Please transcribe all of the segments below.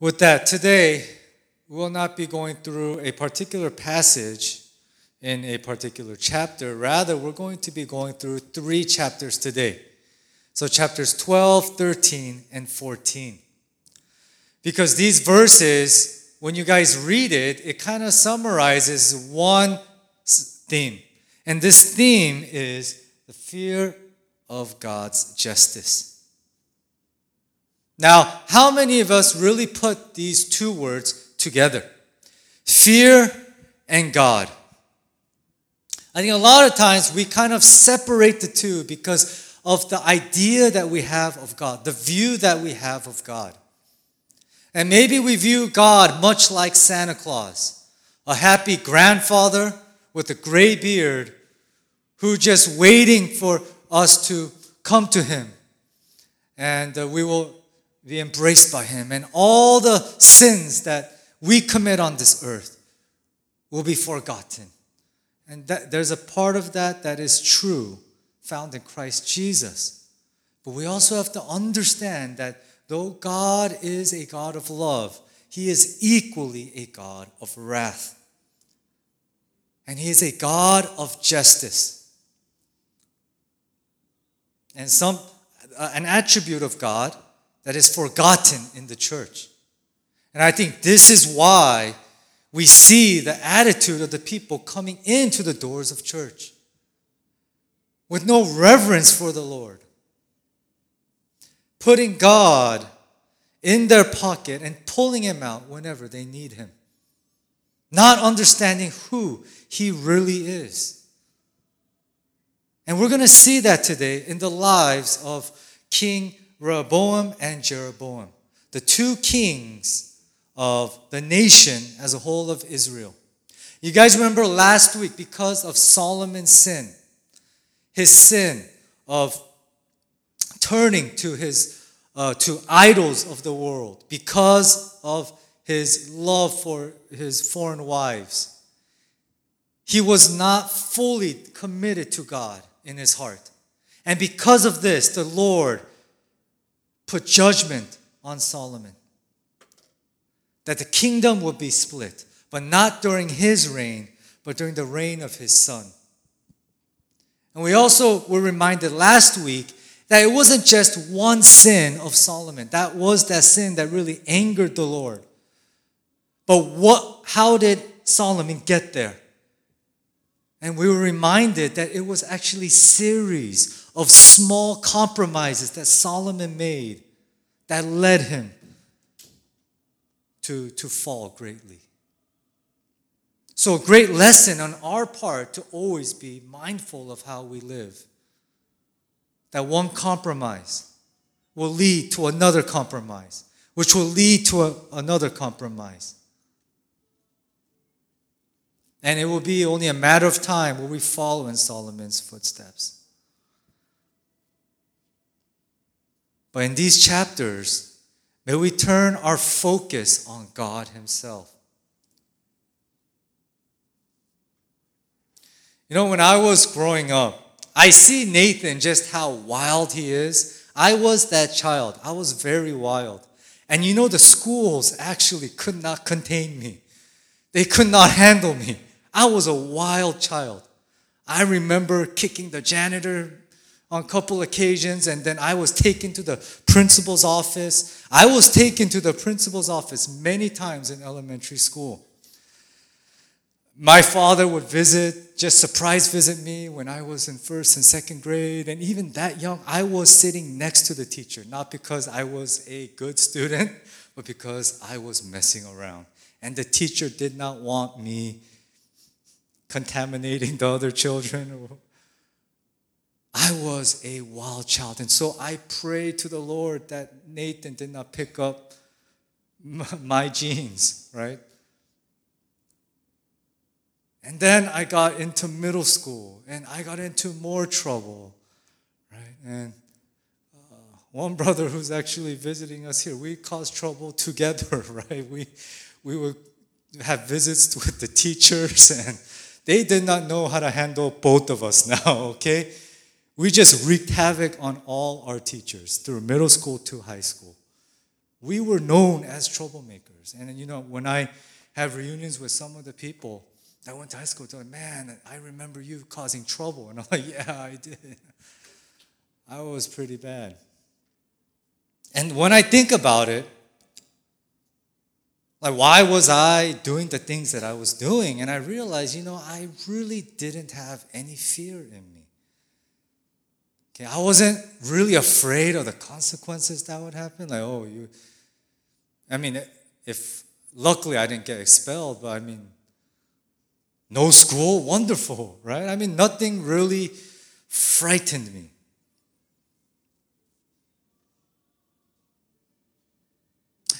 With that, today we will not be going through a particular passage in a particular chapter. Rather, we're going to be going through three chapters today. So, chapters 12, 13, and 14. Because these verses, when you guys read it, it kind of summarizes one theme. And this theme is the fear of God's justice. Now, how many of us really put these two words together? Fear and God. I think a lot of times we kind of separate the two because of the idea that we have of God, the view that we have of God. And maybe we view God much like Santa Claus, a happy grandfather with a gray beard who just waiting for us to come to him. And uh, we will be embraced by him. And all the sins that we commit on this earth will be forgotten. And that, there's a part of that that is true, found in Christ Jesus. But we also have to understand that though God is a God of love, he is equally a God of wrath. And he is a God of justice. And some uh, an attribute of God that is forgotten in the church. And I think this is why we see the attitude of the people coming into the doors of church with no reverence for the Lord, putting God in their pocket and pulling him out whenever they need him, not understanding who he really is. And we're going to see that today in the lives of King Rehoboam and Jeroboam, the two kings of the nation as a whole of Israel. You guys remember last week because of Solomon's sin, his sin of turning to his uh, to idols of the world because of his love for his foreign wives. He was not fully committed to God in his heart. And because of this, the Lord put judgment on Solomon that the kingdom would be split, but not during his reign, but during the reign of his son. And we also were reminded last week that it wasn't just one sin of Solomon. That was that sin that really angered the Lord. But what how did Solomon get there? And we were reminded that it was actually series of small compromises that Solomon made that led him to, to fall greatly. So, a great lesson on our part to always be mindful of how we live. That one compromise will lead to another compromise, which will lead to a, another compromise. And it will be only a matter of time where we follow in Solomon's footsteps. But in these chapters, May we turn our focus on God Himself. You know, when I was growing up, I see Nathan just how wild he is. I was that child. I was very wild. And you know, the schools actually could not contain me, they could not handle me. I was a wild child. I remember kicking the janitor on a couple occasions, and then I was taken to the principal's office. I was taken to the principal's office many times in elementary school. My father would visit, just surprise visit me when I was in first and second grade. And even that young, I was sitting next to the teacher, not because I was a good student, but because I was messing around. And the teacher did not want me contaminating the other children I was a wild child. And so I prayed to the Lord that Nathan did not pick up my genes, right? And then I got into middle school and I got into more trouble, right? And uh, one brother who's actually visiting us here, we caused trouble together, right? We, we would have visits with the teachers and they did not know how to handle both of us now, okay? We just wreaked havoc on all our teachers through middle school to high school. we were known as troublemakers. And you know, when I have reunions with some of the people that went to high school, they're like, man, I remember you causing trouble. And I'm like, yeah, I did. I was pretty bad. And when I think about it, like, why was I doing the things that I was doing? And I realized, you know, I really didn't have any fear in me. Okay, I wasn't really afraid of the consequences that would happen. Like, oh, you. I mean, if luckily I didn't get expelled, but I mean, no school, wonderful, right? I mean, nothing really frightened me.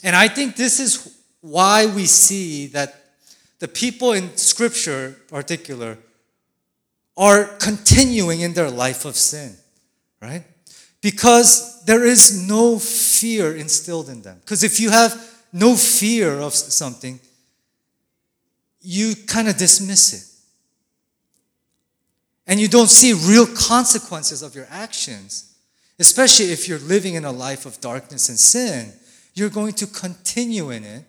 And I think this is why we see that the people in Scripture, in particular, are continuing in their life of sin, right? Because there is no fear instilled in them. Because if you have no fear of something, you kind of dismiss it. And you don't see real consequences of your actions, especially if you're living in a life of darkness and sin. You're going to continue in it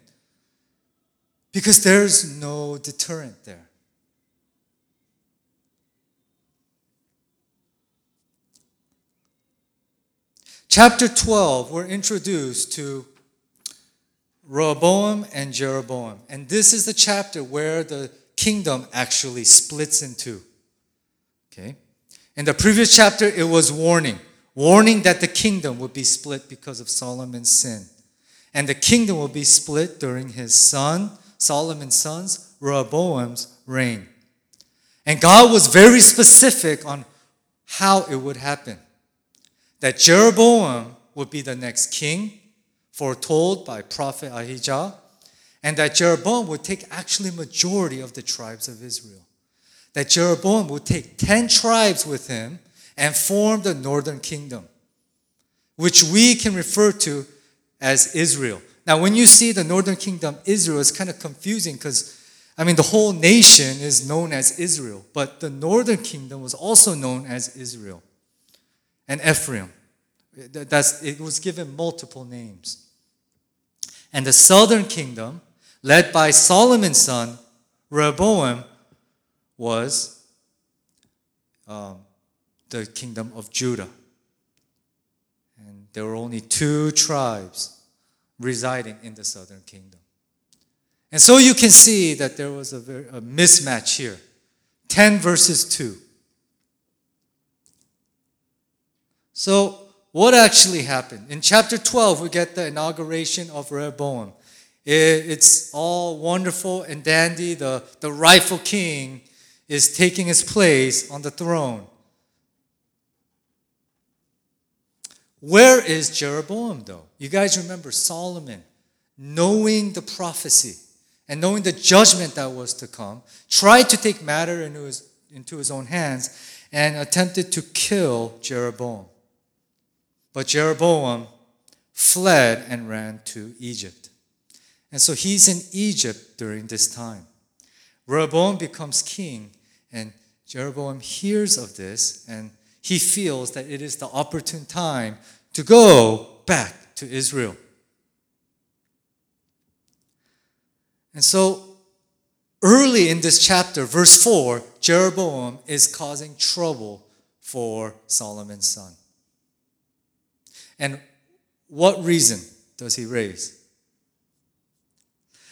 because there's no deterrent there. Chapter 12, we're introduced to Rehoboam and Jeroboam. And this is the chapter where the kingdom actually splits in two. Okay? In the previous chapter, it was warning warning that the kingdom would be split because of Solomon's sin. And the kingdom will be split during his son, Solomon's son's, Rehoboam's reign. And God was very specific on how it would happen. That Jeroboam would be the next king, foretold by prophet Ahijah, and that Jeroboam would take actually majority of the tribes of Israel. That Jeroboam would take 10 tribes with him and form the northern kingdom, which we can refer to as Israel. Now, when you see the northern kingdom, Israel is kind of confusing because, I mean, the whole nation is known as Israel, but the northern kingdom was also known as Israel and Ephraim. That's, it was given multiple names. And the southern kingdom, led by Solomon's son, Rehoboam, was um, the kingdom of Judah. And there were only two tribes residing in the southern kingdom. And so you can see that there was a, very, a mismatch here 10 verses 2. So, what actually happened? In chapter 12, we get the inauguration of Rehoboam. It's all wonderful and dandy. The, the rightful king is taking his place on the throne. Where is Jeroboam, though? You guys remember Solomon, knowing the prophecy and knowing the judgment that was to come, tried to take matter into his, into his own hands and attempted to kill Jeroboam. But Jeroboam fled and ran to Egypt. And so he's in Egypt during this time. Rehoboam becomes king, and Jeroboam hears of this and he feels that it is the opportune time to go back to Israel. And so, early in this chapter, verse 4, Jeroboam is causing trouble for Solomon's son. And what reason does he raise?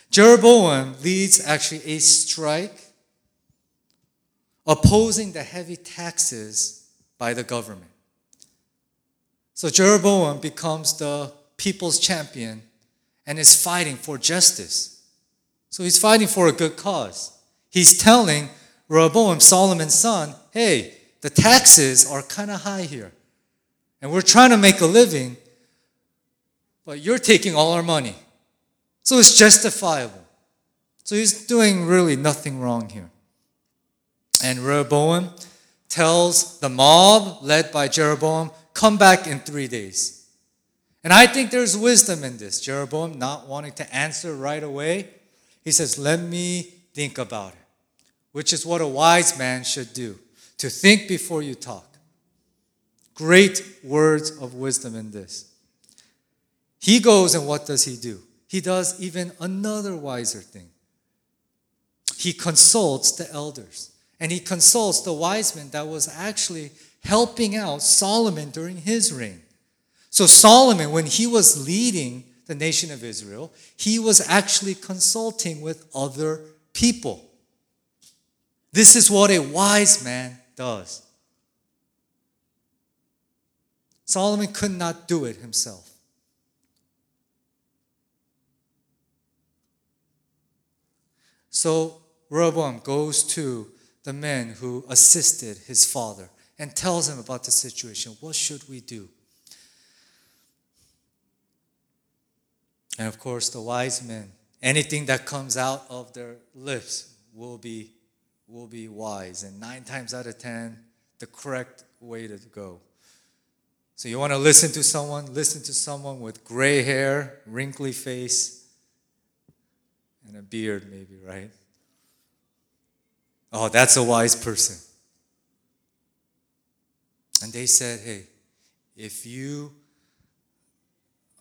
Jeroboam leads actually a strike opposing the heavy taxes by the government. So Jeroboam becomes the people's champion and is fighting for justice. So he's fighting for a good cause. He's telling Rehoboam, Solomon's son, hey, the taxes are kind of high here. And we're trying to make a living, but you're taking all our money. So it's justifiable. So he's doing really nothing wrong here. And Rehoboam tells the mob led by Jeroboam, come back in three days. And I think there's wisdom in this. Jeroboam not wanting to answer right away, he says, Let me think about it, which is what a wise man should do to think before you talk. Great words of wisdom in this. He goes and what does he do? He does even another wiser thing. He consults the elders and he consults the wise men that was actually helping out Solomon during his reign. So, Solomon, when he was leading the nation of Israel, he was actually consulting with other people. This is what a wise man does. Solomon could not do it himself. So Rehoboam goes to the men who assisted his father and tells him about the situation. What should we do? And of course, the wise men, anything that comes out of their lips will be, will be wise. And nine times out of ten, the correct way to go. So you want to listen to someone? Listen to someone with gray hair, wrinkly face, and a beard, maybe, right? Oh, that's a wise person. And they said, hey, if you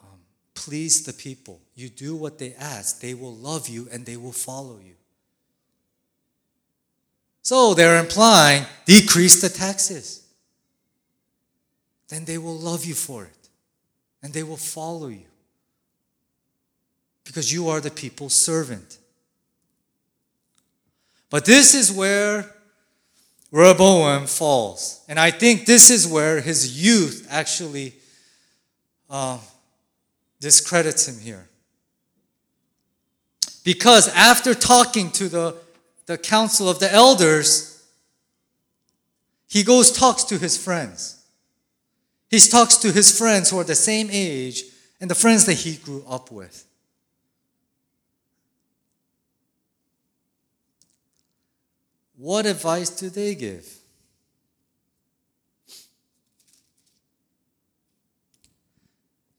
um, please the people, you do what they ask, they will love you and they will follow you. So they're implying decrease the taxes. Then they will love you for it and they will follow you because you are the people's servant. But this is where Rehoboam falls. And I think this is where his youth actually uh, discredits him here. Because after talking to the, the council of the elders, he goes talks to his friends. He talks to his friends who are the same age and the friends that he grew up with. What advice do they give?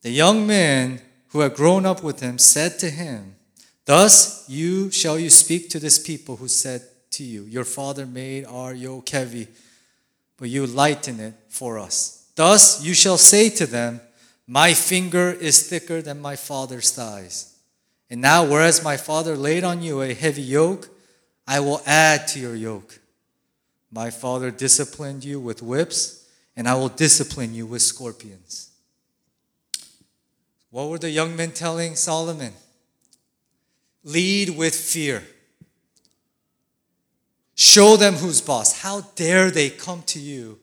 The young men who had grown up with him said to him, Thus you shall you speak to this people who said to you, Your father made our yoke heavy, but you lighten it for us. Thus you shall say to them, My finger is thicker than my father's thighs. And now, whereas my father laid on you a heavy yoke, I will add to your yoke. My father disciplined you with whips, and I will discipline you with scorpions. What were the young men telling Solomon? Lead with fear. Show them who's boss. How dare they come to you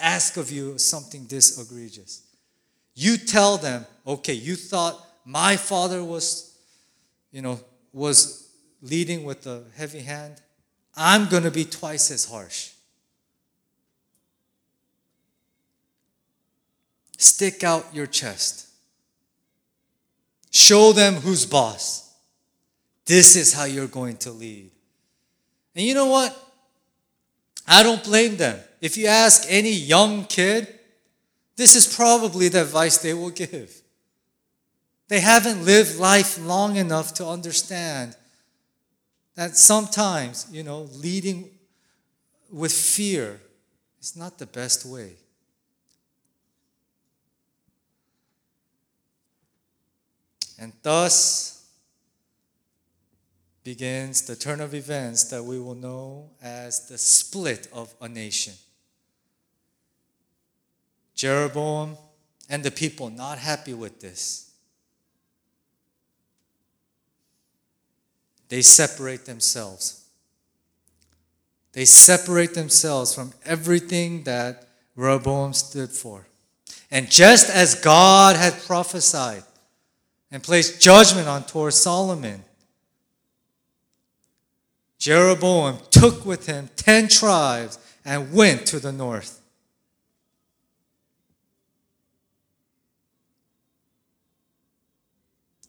ask of you something this egregious? You tell them, okay, you thought my father was, you know, was leading with a heavy hand, I'm going to be twice as harsh. Stick out your chest. Show them who's boss. This is how you're going to lead. And you know what? I don't blame them. If you ask any young kid, this is probably the advice they will give. They haven't lived life long enough to understand that sometimes, you know, leading with fear is not the best way. And thus begins the turn of events that we will know as the split of a nation. Jeroboam and the people not happy with this they separate themselves. They separate themselves from everything that Rehoboam stood for. And just as God had prophesied and placed judgment on toward Solomon, Jeroboam took with him 10 tribes and went to the north.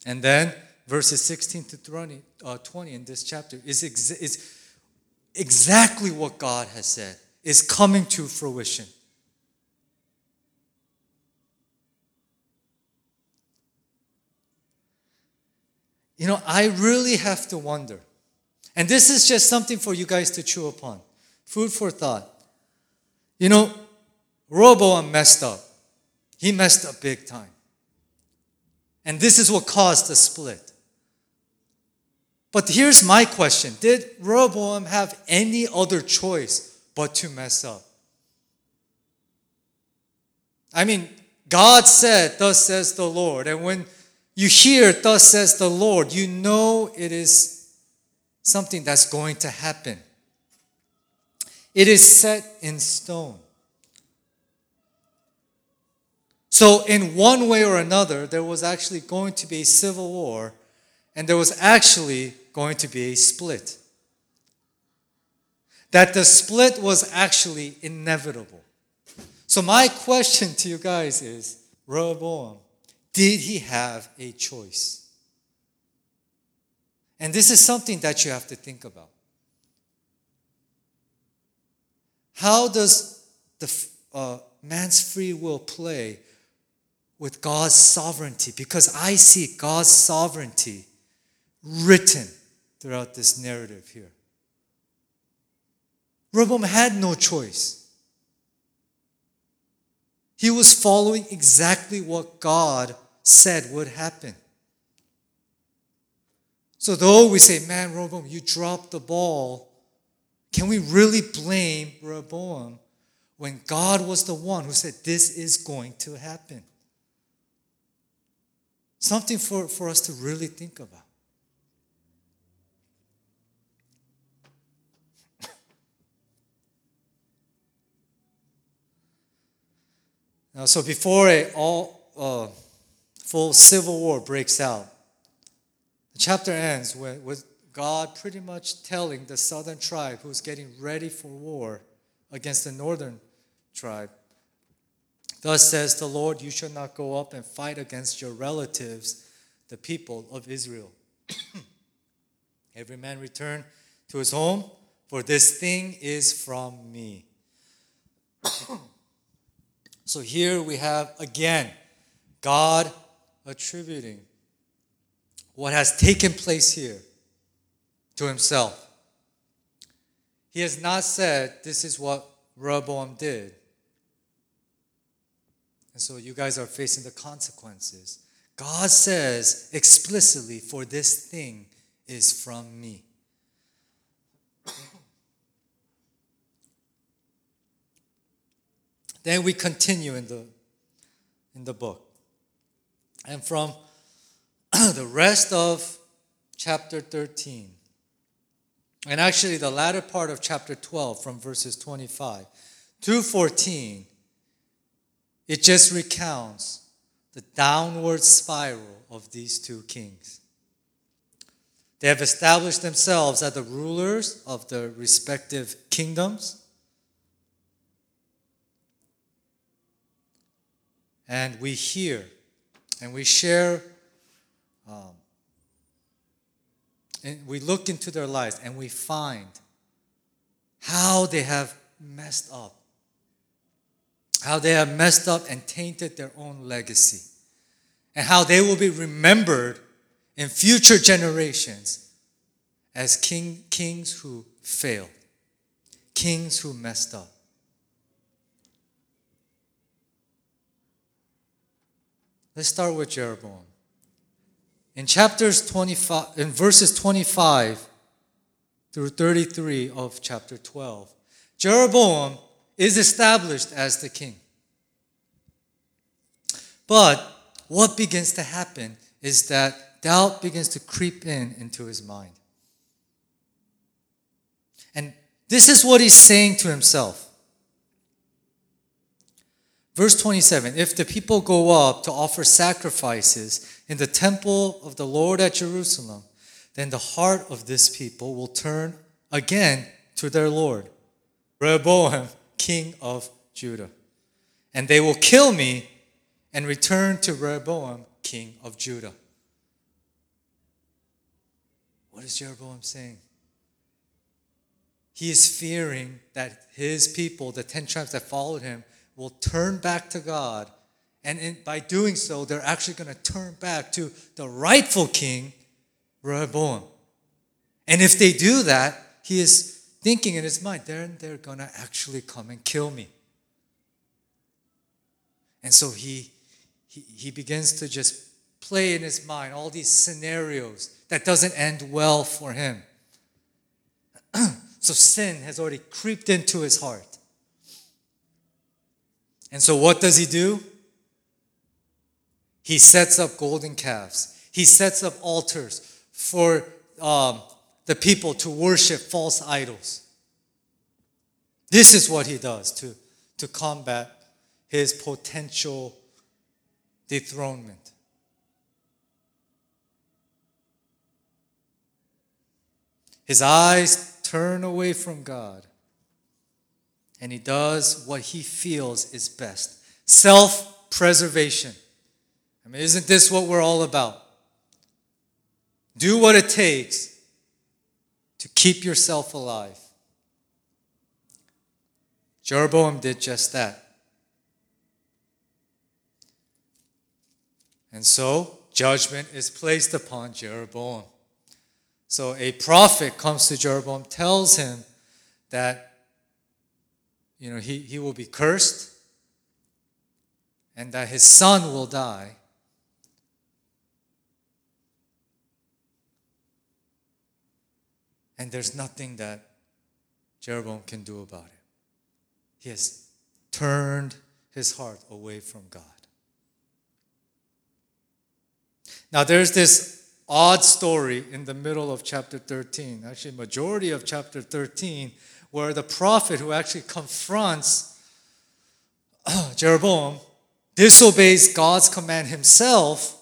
And then verses 16 to 20, uh, 20 in this chapter is, ex- is exactly what God has said is coming to fruition. You know, I really have to wonder. And this is just something for you guys to chew upon. Food for thought. You know, Rehoboam messed up. He messed up big time. And this is what caused the split. But here's my question Did Rehoboam have any other choice but to mess up? I mean, God said, Thus says the Lord. And when you hear, Thus says the Lord, you know it is something that's going to happen. It is set in stone. So, in one way or another, there was actually going to be a civil war, and there was actually going to be a split. That the split was actually inevitable. So, my question to you guys is Rehoboam, did he have a choice? And this is something that you have to think about. How does the uh, man's free will play with God's sovereignty? Because I see God's sovereignty written throughout this narrative here. Rehoboam had no choice. He was following exactly what God said would happen. So, though we say, man, Rehoboam, you dropped the ball, can we really blame Rehoboam when God was the one who said, this is going to happen? Something for, for us to really think about. Now, so before a all uh, full civil war breaks out, the chapter ends with, with God pretty much telling the southern tribe who's getting ready for war against the northern tribe, Thus says the Lord, you shall not go up and fight against your relatives, the people of Israel. Every man return to his home, for this thing is from me. So here we have again God attributing what has taken place here to himself. He has not said, This is what Rehoboam did. And so you guys are facing the consequences. God says explicitly, For this thing is from me. Then we continue in the, in the book. And from the rest of chapter 13, and actually the latter part of chapter 12, from verses 25 to 14, it just recounts the downward spiral of these two kings. They have established themselves as the rulers of their respective kingdoms. and we hear and we share um, and we look into their lives and we find how they have messed up how they have messed up and tainted their own legacy and how they will be remembered in future generations as king, kings who failed kings who messed up Let's start with Jeroboam. In chapters 25, in verses 25 through 33 of chapter 12, Jeroboam is established as the king. But what begins to happen is that doubt begins to creep in into his mind. And this is what he's saying to himself. Verse 27 If the people go up to offer sacrifices in the temple of the Lord at Jerusalem, then the heart of this people will turn again to their Lord, Rehoboam, king of Judah. And they will kill me and return to Rehoboam, king of Judah. What is Jeroboam saying? He is fearing that his people, the 10 tribes that followed him, will turn back to God. And in, by doing so, they're actually going to turn back to the rightful king, Rehoboam. And if they do that, he is thinking in his mind, then they're going to actually come and kill me. And so he, he, he begins to just play in his mind, all these scenarios that doesn't end well for him. so sin has already creeped into his heart. And so what does he do? He sets up golden calves. He sets up altars for um, the people to worship false idols. This is what he does to, to combat his potential dethronement. His eyes turn away from God, and he does what he feels is best self preservation. I mean, isn't this what we're all about? Do what it takes to keep yourself alive. Jeroboam did just that. And so, judgment is placed upon Jeroboam. So, a prophet comes to Jeroboam, tells him that you know, he, he will be cursed and that his son will die. And there's nothing that Jeroboam can do about it. He has turned his heart away from God. Now, there's this odd story in the middle of chapter 13, actually, majority of chapter 13, where the prophet who actually confronts Jeroboam disobeys God's command himself.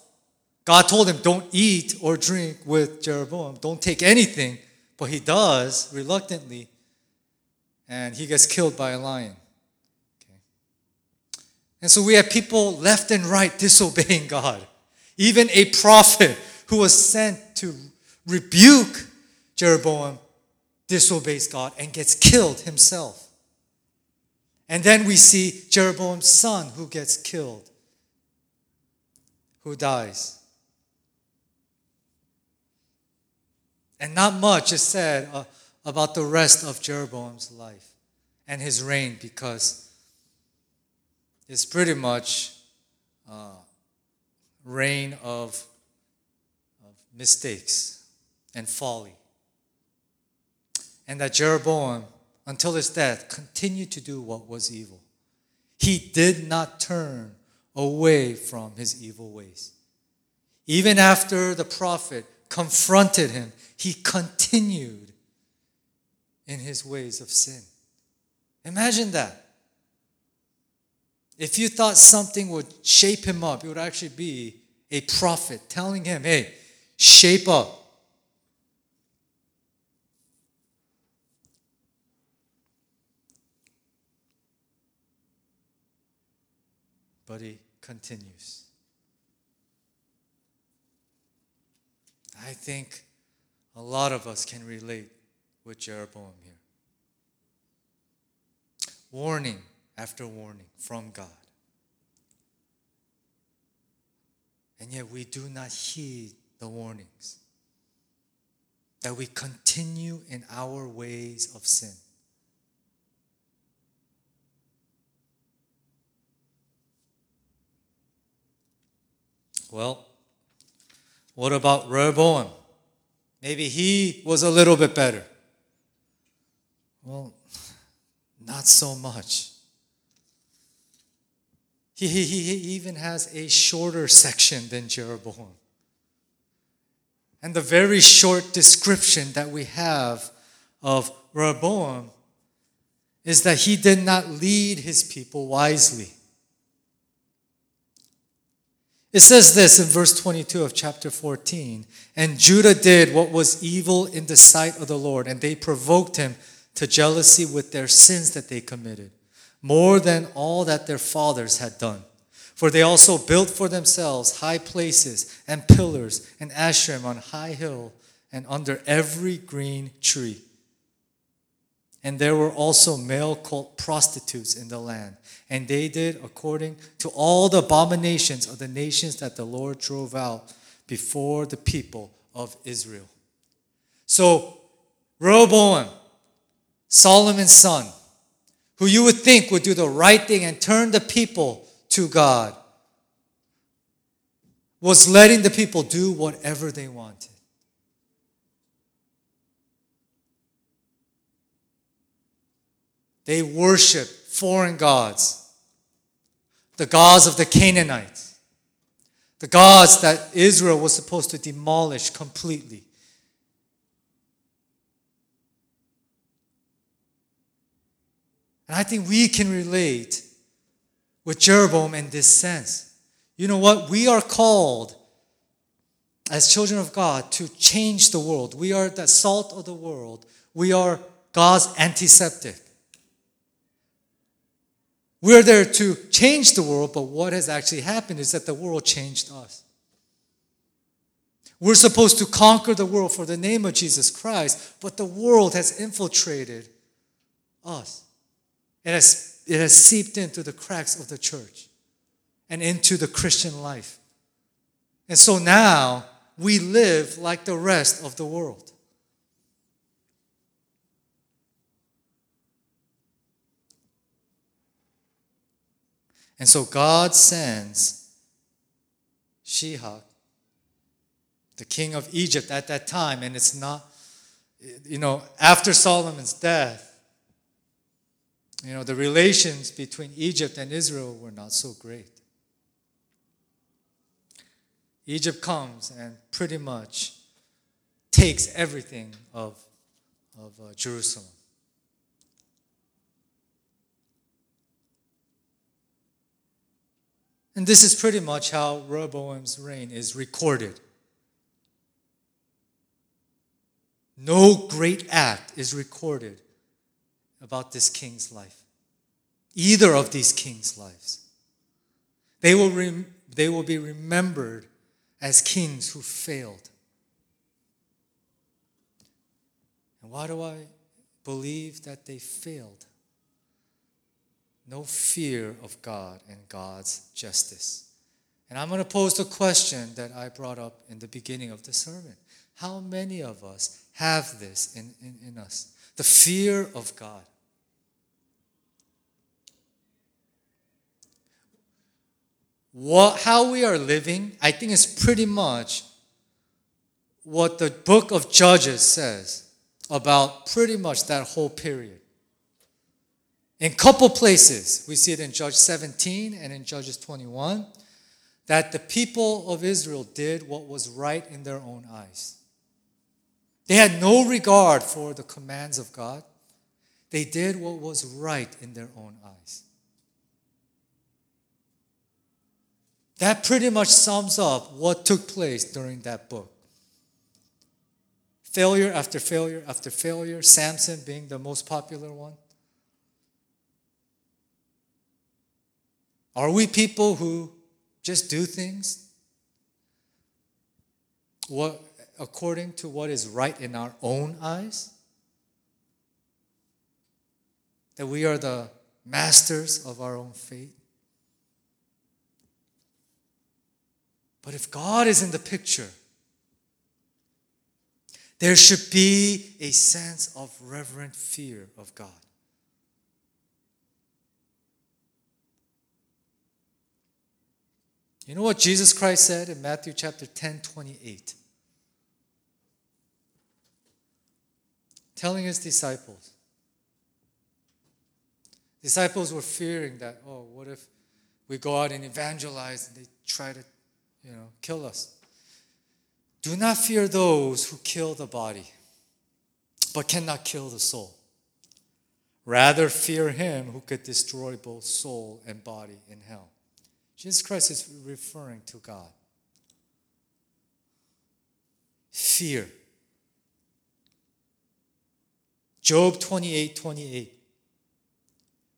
God told him, Don't eat or drink with Jeroboam, don't take anything. But he does reluctantly, and he gets killed by a lion. Okay. And so we have people left and right disobeying God. Even a prophet who was sent to rebuke Jeroboam disobeys God and gets killed himself. And then we see Jeroboam's son who gets killed, who dies. And not much is said uh, about the rest of Jeroboam's life and his reign because it's pretty much uh, reign of, of mistakes and folly. And that Jeroboam, until his death, continued to do what was evil. He did not turn away from his evil ways. Even after the prophet confronted him, he continued in his ways of sin. Imagine that. If you thought something would shape him up, it would actually be a prophet telling him, hey, shape up. But he continues. I think a lot of us can relate with Jeroboam here. Warning after warning from God. And yet we do not heed the warnings. That we continue in our ways of sin. Well, what about Rehoboam? Maybe he was a little bit better. Well, not so much. He, he, he even has a shorter section than Jeroboam. And the very short description that we have of Rehoboam is that he did not lead his people wisely. It says this in verse 22 of chapter 14 And Judah did what was evil in the sight of the Lord, and they provoked him to jealousy with their sins that they committed, more than all that their fathers had done. For they also built for themselves high places and pillars and Asherim on high hill and under every green tree. And there were also male cult prostitutes in the land. And they did according to all the abominations of the nations that the Lord drove out before the people of Israel. So, Rehoboam, Solomon's son, who you would think would do the right thing and turn the people to God, was letting the people do whatever they wanted. They worship foreign gods, the gods of the Canaanites, the gods that Israel was supposed to demolish completely. And I think we can relate with Jeroboam in this sense. You know what? We are called as children of God to change the world. We are the salt of the world. We are God's antiseptic. We're there to change the world, but what has actually happened is that the world changed us. We're supposed to conquer the world for the name of Jesus Christ, but the world has infiltrated us. It has, it has seeped into the cracks of the church and into the Christian life. And so now we live like the rest of the world. And so God sends Shishak, the king of Egypt at that time, and it's not, you know, after Solomon's death, you know, the relations between Egypt and Israel were not so great. Egypt comes and pretty much takes everything of, of uh, Jerusalem. And this is pretty much how Rehoboam's reign is recorded. No great act is recorded about this king's life, either of these kings' lives. They will, rem- they will be remembered as kings who failed. And why do I believe that they failed? No fear of God and God's justice. And I'm going to pose the question that I brought up in the beginning of the sermon. How many of us have this in, in, in us? The fear of God. What, how we are living, I think, is pretty much what the book of Judges says about pretty much that whole period. In couple places, we see it in Judge 17 and in Judges 21, that the people of Israel did what was right in their own eyes. They had no regard for the commands of God. They did what was right in their own eyes. That pretty much sums up what took place during that book. Failure after failure after failure, Samson being the most popular one. Are we people who just do things what, according to what is right in our own eyes? That we are the masters of our own fate? But if God is in the picture, there should be a sense of reverent fear of God. You know what Jesus Christ said in Matthew chapter 10 28? Telling his disciples. Disciples were fearing that, oh, what if we go out and evangelize and they try to, you know, kill us? Do not fear those who kill the body, but cannot kill the soul. Rather, fear him who could destroy both soul and body in hell. Jesus Christ is referring to God. Fear. Job 28 28.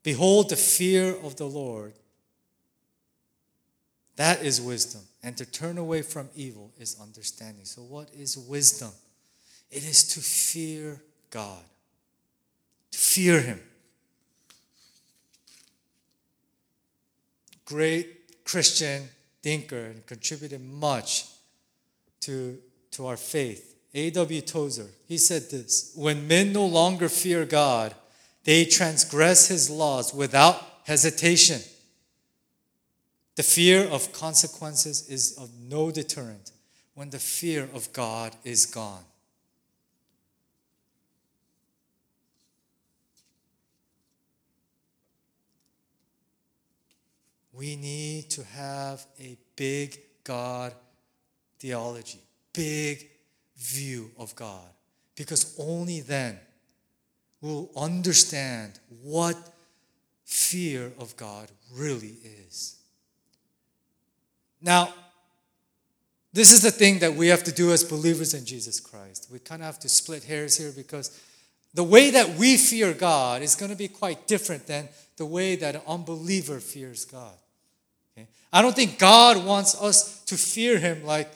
Behold the fear of the Lord. That is wisdom. And to turn away from evil is understanding. So, what is wisdom? It is to fear God, to fear Him. Great Christian thinker and contributed much to, to our faith. A.W. Tozer, he said this When men no longer fear God, they transgress his laws without hesitation. The fear of consequences is of no deterrent when the fear of God is gone. We need to have a big God theology, big view of God, because only then we'll understand what fear of God really is. Now, this is the thing that we have to do as believers in Jesus Christ. We kind of have to split hairs here because the way that we fear God is going to be quite different than the way that an unbeliever fears God. I don't think God wants us to fear Him like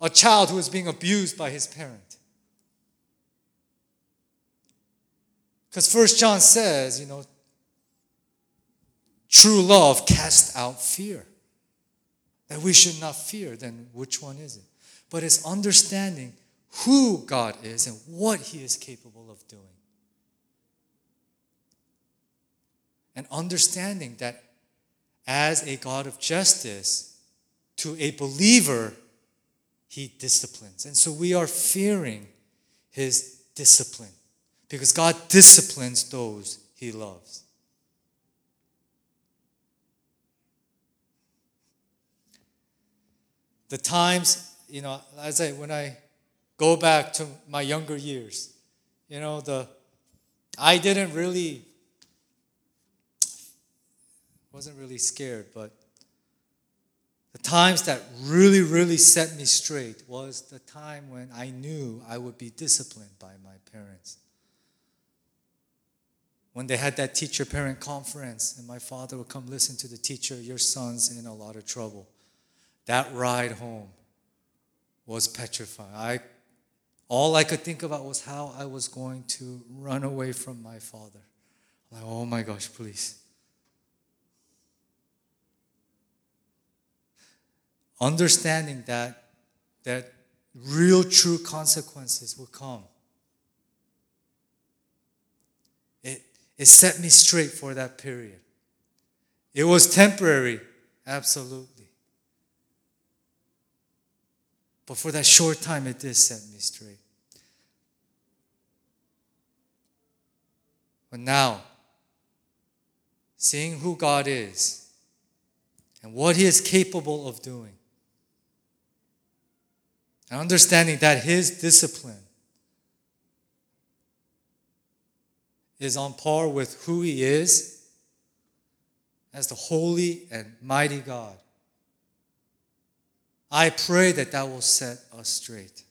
a child who is being abused by his parent. Because First John says, you know, true love casts out fear that we should not fear, then which one is it? But it's understanding who God is and what He is capable of doing. And understanding that as a God of justice, to a believer, He disciplines. And so we are fearing His discipline because God disciplines those He loves. the times, you know, as I when I go back to my younger years, you know, the I didn't really wasn't really scared, but the times that really, really set me straight was the time when I knew I would be disciplined by my parents. When they had that teacher parent conference, and my father would come listen to the teacher, your son's in a lot of trouble. That ride home was petrifying. I, all I could think about was how I was going to run away from my father. Like, oh my gosh, please. Understanding that that real true consequences will come. It, it set me straight for that period. It was temporary, absolutely. But for that short time, it did set me straight. But now, seeing who God is and what He is capable of doing, and understanding that His discipline is on par with who He is as the holy and mighty God. I pray that that will set us straight.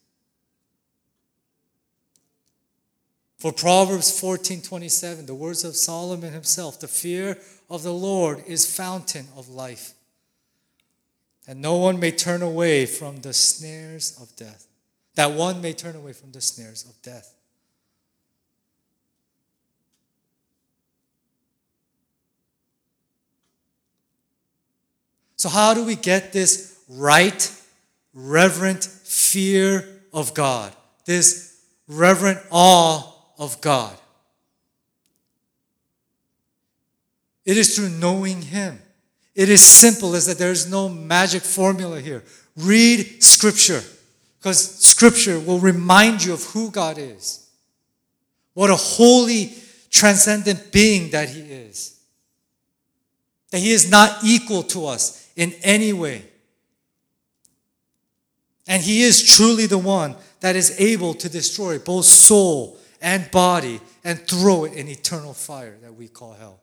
For Proverbs 14:27, the words of Solomon himself, the fear of the Lord is fountain of life. And no one may turn away from the snares of death. That one may turn away from the snares of death. So, how do we get this right, reverent fear of God, this reverent awe of God. It is through knowing Him. It is simple as that there is no magic formula here. Read Scripture, because Scripture will remind you of who God is. What a holy, transcendent being that He is. That He is not equal to us in any way. And He is truly the one that is able to destroy both soul and body and throw it in eternal fire that we call hell.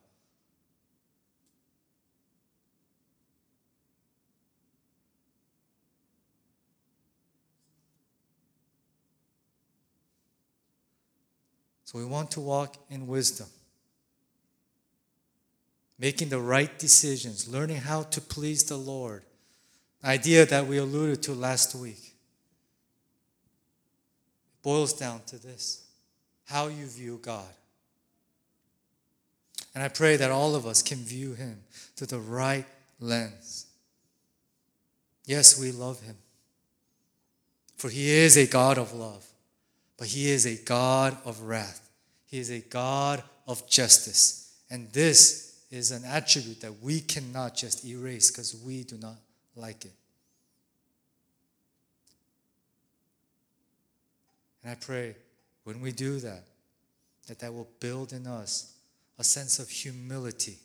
So we want to walk in wisdom, making the right decisions, learning how to please the Lord idea that we alluded to last week it boils down to this how you view God. And I pray that all of us can view Him through the right lens. Yes, we love Him, for He is a God of love, but He is a God of wrath. He is a God of justice. And this is an attribute that we cannot just erase because we do not like it. And I pray when we do that, that that will build in us a sense of humility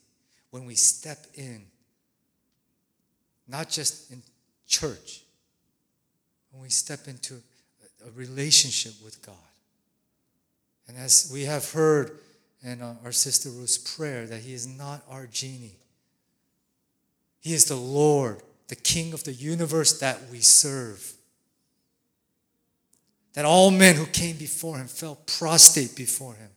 when we step in, not just in church, when we step into a relationship with God. And as we have heard in uh, our sister Ruth's prayer, that He is not our genie, He is the Lord, the King of the universe that we serve. That all men who came before Him fell prostrate before Him.